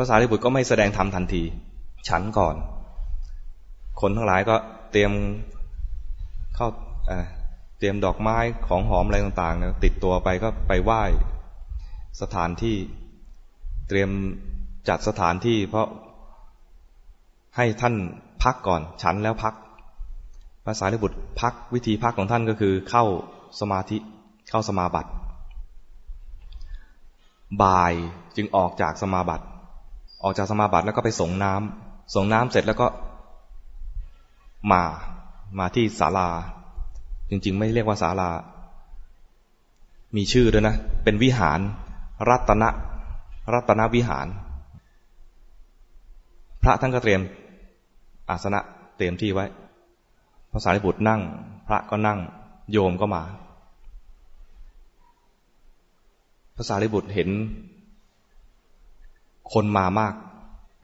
ภาษาลิบุตรก็ไม่แสดงธรรมทันที ฉันก่อน คนทั้งหลายก็เตรียมเข้าเตรียมดอกไม้ของหอมอะไรต่างๆ ติดตัวไปก็ไปไหว้สถานที่เตรียมจัดสถานที่ เพราะให้ท่านพักก่อน ฉันแล้วพักภาษาลิบุตรพักวิธีพักของท่านก็คือเข้าสมาธิเข้าสมาบัติ บ่ายจึงออกจากสมาบัติ ออกจากสมาบัติแล้วก็ไปส่งน้ำส่งน้ำเสร็จแล้วก็มา มาที่ศาลา จริง ๆ ไม่เรียกว่าศาลา มีชื่อด้วยนะ เป็นวิหาร รัตนรัตนวิหาร พระท่านก็เตรียม อาสนะเตรียมที่ไว้ พระสารีบุตรนั่ง พระก็นั่ง โยมก็มา พระสารีบุตรเห็น คนมามาก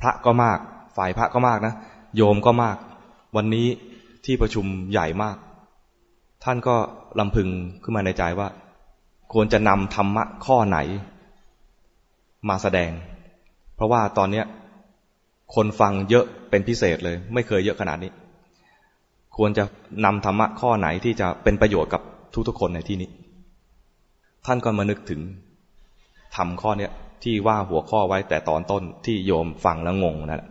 พระก็มาก ฝ่ายพระก็มากนะ โยมก็มาก วันนี้ที่ประชุมใหญ่มาก ท่านก็ลำพึงขึ้นมาในใจว่า ควรจะนำธรรมะข้อไหน มาแสดง เพราะว่าตอนนี้คนฟังเยอะเป็นพิเศษเลย ไม่เคยเยอะขนาดนี้ ควรจะนำธรรมะข้อไหนที่จะเป็นประโยชน์กับทุกๆคนในที่นี้ ท่านก็มานึกถึงทำข้อเนี้ย ที่ว่าหัวข้อไว้แต่ตอนต้นที่โยมฟังแล้วงงนั่นแหละ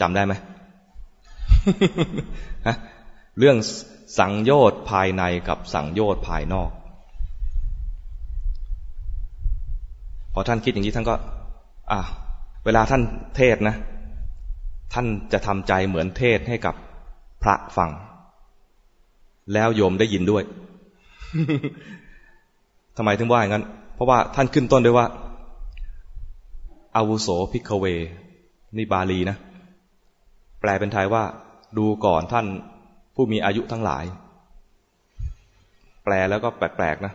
จำได้ไหมฮะเรื่องสังโยชน์ภายในกับสังโยชน์ภายนอก พอท่านคิดอย่างนี้ท่านก็ อะเวลาท่านเทศนะ ท่านจะทำใจเหมือนเทศให้กับพระฟัง แล้วโยมได้ยินด้วยทำไมถึงว่าอย่างนั้น เพราะว่าท่านขึ้นต้นด้วยว่า อาวุโสพิกเว นี่บาลีนะ แปลเป็นไทยว่า ดูก่อนท่านผู้มีอายุทั้งหลาย แปลแล้วก็แปลกๆนะ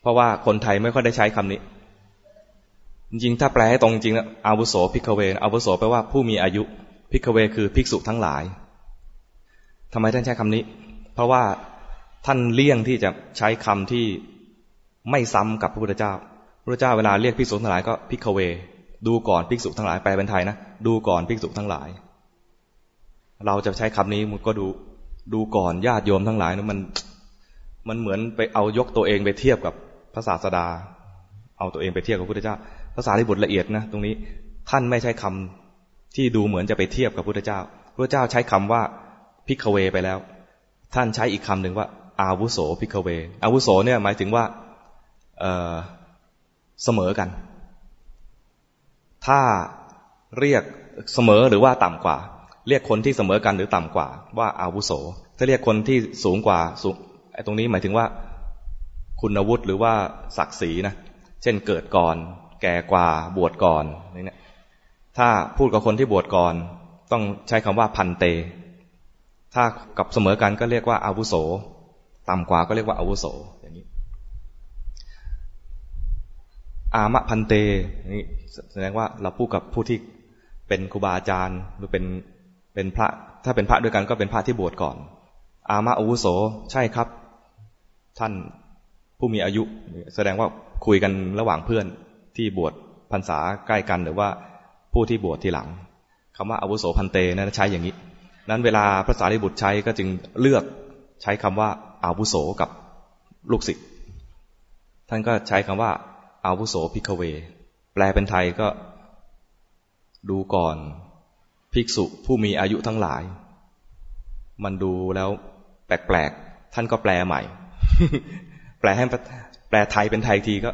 เพราะว่าคนไทยไม่ค่อยได้ใช้คำนี้ จริงถ้าแปลให้ตรงจริงๆอาวุโส ภิกขเวอาวุโสแปลว่าผู้มีอายุภิกขเวคือภิกษุทั้งหลายทำไมท่านใช้คำนี้ เพราะว่าท่านเลี่ยงที่จะใช้คำที่ไม่ซ้ำกับพระพุทธเจ้า พระพุทธเจ้าเวลาเรียกภิกษุทั้งหลายก็ ภิกขเว ดูก่อนภิกษุทั้งหลายแปลเป็นไทยนะ ดูก่อนภิกษุทั้งหลาย เราจะใช้คำนี้มันก็ดู ดูก่อนญาติโยมทั้งหลายนะมัน มันเหมือนไปเอายกตัวเองไปเทียบกับพระศาสดา เอาตัวเองไปเทียบกับพระพุทธเจ้าภาษาที่บทละเอียดนะตรงนี้ท่านไม่ใช้คำที่ดูเหมือนจะไปเทียบกับพระพุทธเจ้าพระเจ้าใช้คำว่าพิกเวไปแล้ว ท่านใช้อีกคำหนึ่งว่า อาวุโสพิกเว อาวุโสเนี่ยหมายถึงว่าเสมอกัน ถ้าเรียกเสมอหรือว่าต่ำกว่า เรียกคนที่เสมอกันหรือต่ำกว่า ว่าอาวุโส ถ้าเรียกคนที่สูงกว่าสูงไอ้ตรงนี้หมายถึงว่า คุณวุฒิหรือว่าศักดิ์ศรีนะเช่นเกิดก่อน แก่กว่าบวชก่อนนี่ถ้าพูดกับคนที่บวชก่อน ต้องใช้คำว่าพันเต ถ้ากับเสมอกันก็เรียกว่าอาวุโส ต่ำกว่าก็เรียกว่าอาวุโสอย่างนี้ อามะพันเตนี่แสดงว่าเราพูดกับผู้ที่เป็นครูบาอาจารย์หรือเป็นเป็นพระ ถ้าเป็นพระด้วยกันก็เป็นพระที่บวชก่อน อามะอุโสใช่ครับ ท่านผู้มีอายุ แสดงว่าคุยกันระหว่างเพื่อนที่บวชพรรษาใกล้กันหรือว่าผู้ที่บวชทีหลังคำว่าอาวุโสพันเตนั้นใช้อย่างนี้ นั้นเวลาพระสารีบุตรใช้ก็จึงเลือกใช้คำว่าอาวุโสกับลูกศิษย์ท่านก็ใช้คำว่า อาวุโสพิกเว แปลเป็นไทยก็ ดูก่อน ภิกษุผู้มีอายุทั้งหลาย มันดูแล้ว แปลกๆ ท่านก็แปลใหม่ แปลให้แปลไทยเป็นไทยทีก็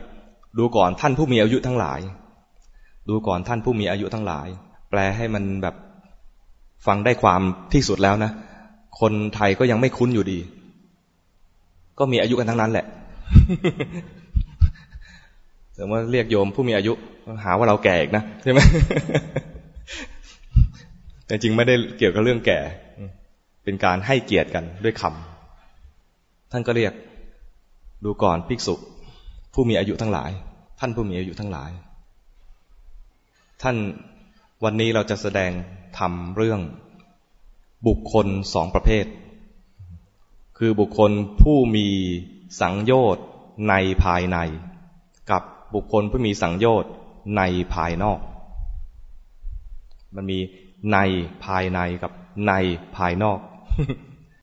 ดูก่อนท่านผู้มีอายุทั้งหลาย ดูก่อนท่านผู้มีอายุทั้งหลาย แปลให้มันแบบฟังได้ความที่สุดแล้วนะ คนไทยก็ยังไม่คุ้นอยู่ดี ก็มีอายุกันทั้งนั้นแหละ แต่ว่าเรียกโยมผู้มีอายุหาว่าเราแก่อีกนะใช่ไหมแต่จริงไม่ได้เกี่ยวกับเรื่องแก่ เป็นการให้เกียรติกันด้วยคำท่านก็เรียกดูก่อนภิกษุ ผู้มีอายุทั้งหลาย ท่านผู้มีอายุทั้งหลาย ท่านวันนี้เราจะแสดงทำเรื่องบุคคลสองประเภท คือบุคคลผู้มีสังโยชน์ในภายใน กับ บุคคลผู้มีสังโยชน์ในภายนอก มันมีในภายในกับในภายนอก